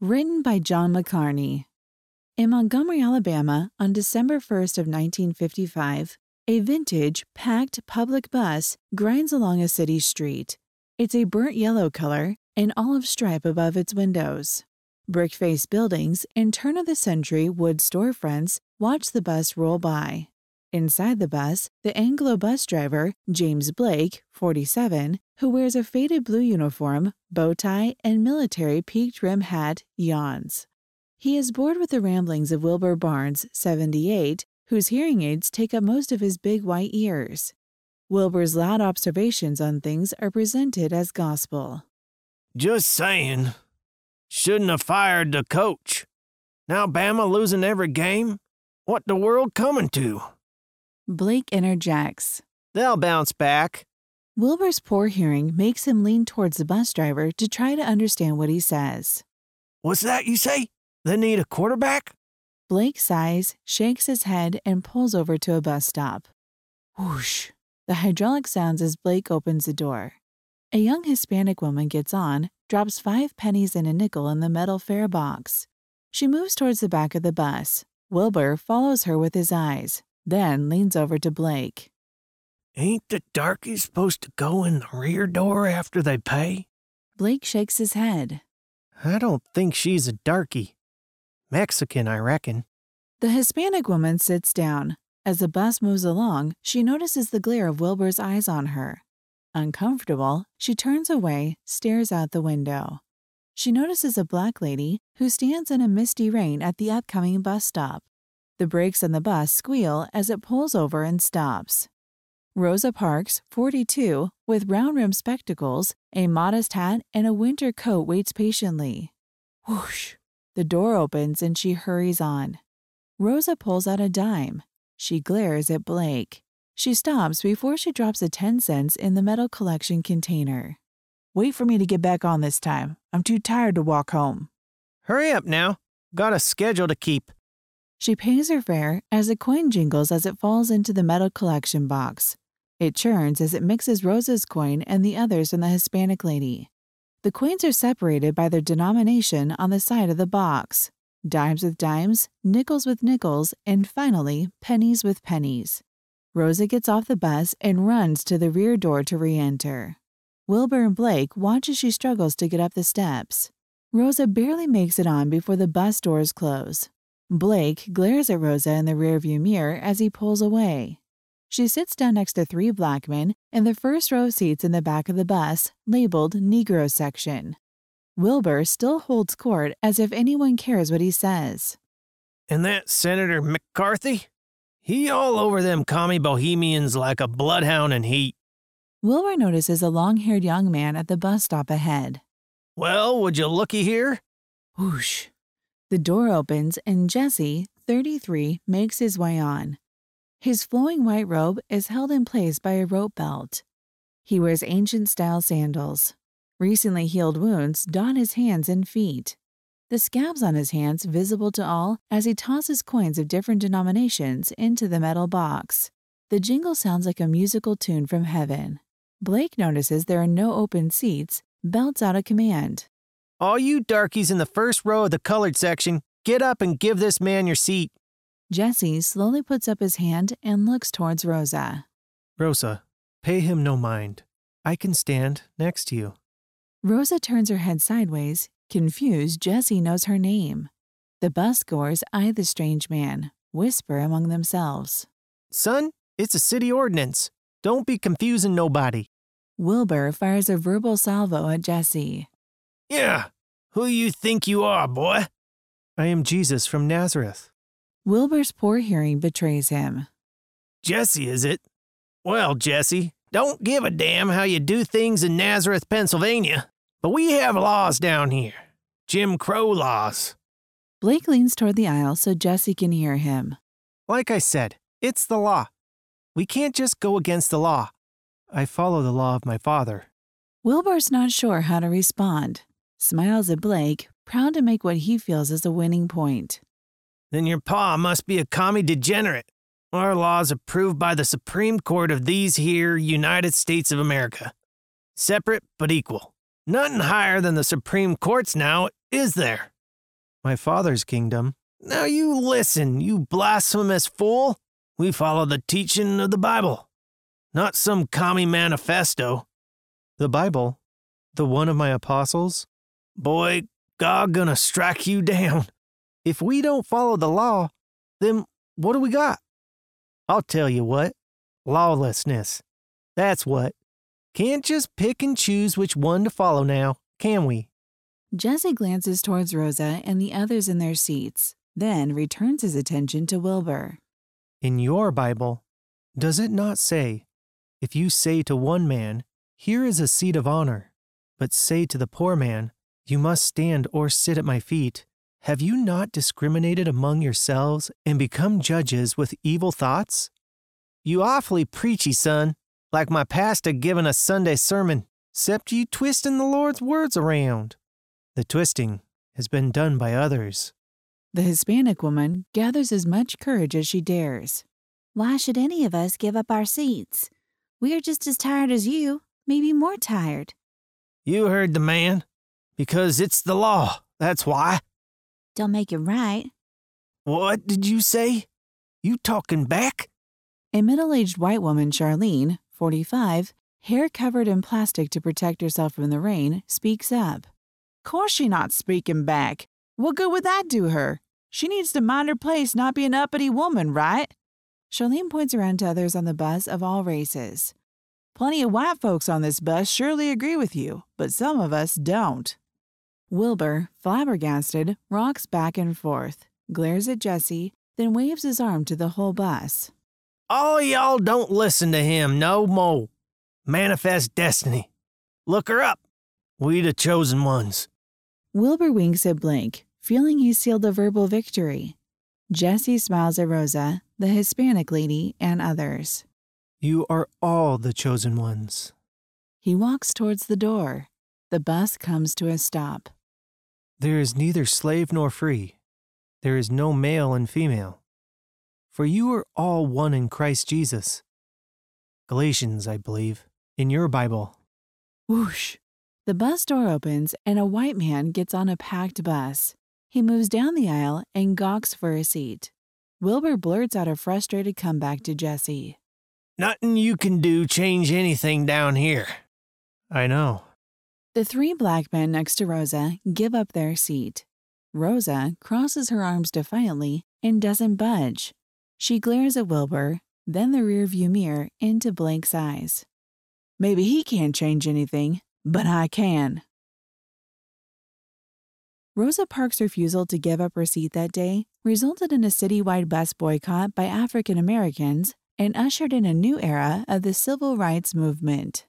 Written by John McCarney. In Montgomery, Alabama, on December 1st of 1955, a vintage, packed public bus grinds along a city street. It's a burnt yellow color, an olive stripe above its windows. Brick-faced buildings and turn-of-the-century wood storefronts watch the bus roll by. Inside the bus, the Anglo bus driver, James Blake, 47, who wears a faded blue uniform, bow tie, and military peaked rim hat, yawns. He is bored with the ramblings of Wilbur Barnes, 78, whose hearing aids take up most of his big white ears. Wilbur's loud observations on things are presented as gospel. Just saying. Shouldn't have fired the coach. Now Bama losing every game? What the world coming to? Blake interjects. They'll bounce back. Wilbur's poor hearing makes him lean towards the bus driver to try to understand what he says. What's that you say? They need a quarterback? Blake sighs, shakes his head, and pulls over to a bus stop. Whoosh! The hydraulic sounds as Blake opens the door. A young Hispanic woman gets on, drops five pennies and a nickel in the metal fare box. She moves towards the back of the bus. Wilbur follows her with his eyes, then leans over to Blake. Ain't the darkies supposed to go in the rear door after they pay? Blake shakes his head. I don't think she's a darky. Mexican, I reckon. The Hispanic woman sits down. As the bus moves along, she notices the glare of Wilbur's eyes on her. Uncomfortable, she turns away, stares out the window. She notices a black lady who stands in a misty rain at the upcoming bus stop. The brakes on the bus squeal as it pulls over and stops. Rosa Parks, 42, with round rimmed spectacles, a modest hat, and a winter coat waits patiently. Whoosh! The door opens and she hurries on. Rosa pulls out a dime. She glares at Blake. She stops before she drops a 10 cents in the metal collection container. Wait for me to get back on this time. I'm too tired to walk home. Hurry up now. Got a schedule to keep. She pays her fare as a coin jingles as it falls into the metal collection box. It churns as it mixes Rosa's coin and the others from the Hispanic lady. The coins are separated by their denomination on the side of the box dimes with dimes, nickels with nickels, and finally, pennies with pennies. Rosa gets off the bus and runs to the rear door to re enter. Wilbur and Blake watch as she struggles to get up the steps. Rosa barely makes it on before the bus doors close. Blake glares at Rosa in the rearview mirror as he pulls away. She sits down next to three black men in the first row of seats in the back of the bus, labeled Negro section. Wilbur still holds court as if anyone cares what he says. And that Senator McCarthy? He all over them commie bohemians like a bloodhound in heat. Wilbur notices a long haired young man at the bus stop ahead. Well, would you looky here? Whoosh! The door opens and Jessie, 33, makes his way on. His flowing white robe is held in place by a rope belt. He wears ancient style sandals. Recently healed wounds dot his hands and feet. The scabs on his hands visible to all as he tosses coins of different denominations into the metal box. The jingle sounds like a musical tune from heaven. Blake notices there are no open seats, belts out a command. All you darkies in the first row of the colored section, get up and give this man your seat. Jessie slowly puts up his hand and looks towards Rosa. Rosa, pay him no mind. I can stand next to you. Rosa turns her head sideways. Confused, Jessie knows her name. The busgoers eye the strange man, whisper among themselves. Son, it's a city ordinance. Don't be confusing nobody. Wilbur fires a verbal salvo at Jesse. Yeah, who you think you are, boy? I am Jesus from Nazareth. Wilbur's poor hearing betrays him. Jessie, is it? Well, Jessie, don't give a damn how you do things in Nazareth, Pennsylvania, but we have laws down here Jim Crow laws. Blake leans toward the aisle so Jessie can hear him. Like I said, it's the law. We can't just go against the law. I follow the law of my father. Wilbur's not sure how to respond. Smiles at Blake, proud to make what he feels is a winning point. Then your pa must be a commie degenerate. Our laws approved by the Supreme Court of these here United States of America. Separate but equal. Nothing higher than the Supreme Courts now, is there? My father's kingdom. Now you listen, you blasphemous fool. We follow the teaching of the Bible, not some commie manifesto. The Bible? The one of my apostles? Boy, God gonna strike you down. If we don't follow the law, then what do we got? I'll tell you what lawlessness. That's what. Can't just pick and choose which one to follow now, can we? Jessie glances towards Rosa and the others in their seats, then returns his attention to Wilbur. In your Bible, does it not say, If you say to one man, Here is a seat of honor, but say to the poor man, You must stand or sit at my feet, have you not discriminated among yourselves and become judges with evil thoughts? You awfully preachy, son, like my pastor giving a Sunday sermon, except you twisting the Lord's words around. The twisting has been done by others. The Hispanic woman gathers as much courage as she dares. Why should any of us give up our seats? We are just as tired as you, maybe more tired. You heard the man. Because it's the law, that's why. Don't make it right. What did you say? You talking back? A middle aged white woman, Charlene, 45, hair covered in plastic to protect herself from the rain, speaks up. Course she not speaking back. What good would that do her? She needs to mind her place, not be an uppity woman, right? Charlene points around to others on the bus of all races. Plenty of white folks on this bus surely agree with you, but some of us don't. Wilbur, flabbergasted, rocks back and forth, glares at Jessie, then waves his arm to the whole bus. All y'all don't listen to him no more. Manifest destiny. Look her up. We the chosen ones. Wilbur winks at Blake, feeling he's sealed a verbal victory. Jesse smiles at Rosa, the Hispanic lady, and others. You are all the chosen ones. He walks towards the door. The bus comes to a stop. There is neither slave nor free. There is no male and female. For you are all one in Christ Jesus. Galatians, I believe, in your Bible. Whoosh! The bus door opens and a white man gets on a packed bus. He moves down the aisle and gawks for a seat. Wilbur blurts out a frustrated comeback to Jessie. Nothing you can do change anything down here. I know. The three black men next to Rosa give up their seat. Rosa crosses her arms defiantly and doesn't budge. She glares at Wilbur, then the rearview mirror into Blake's eyes. Maybe he can't change anything, but I can. Rosa Parks' refusal to give up her seat that day resulted in a citywide bus boycott by African Americans and ushered in a new era of the civil rights movement.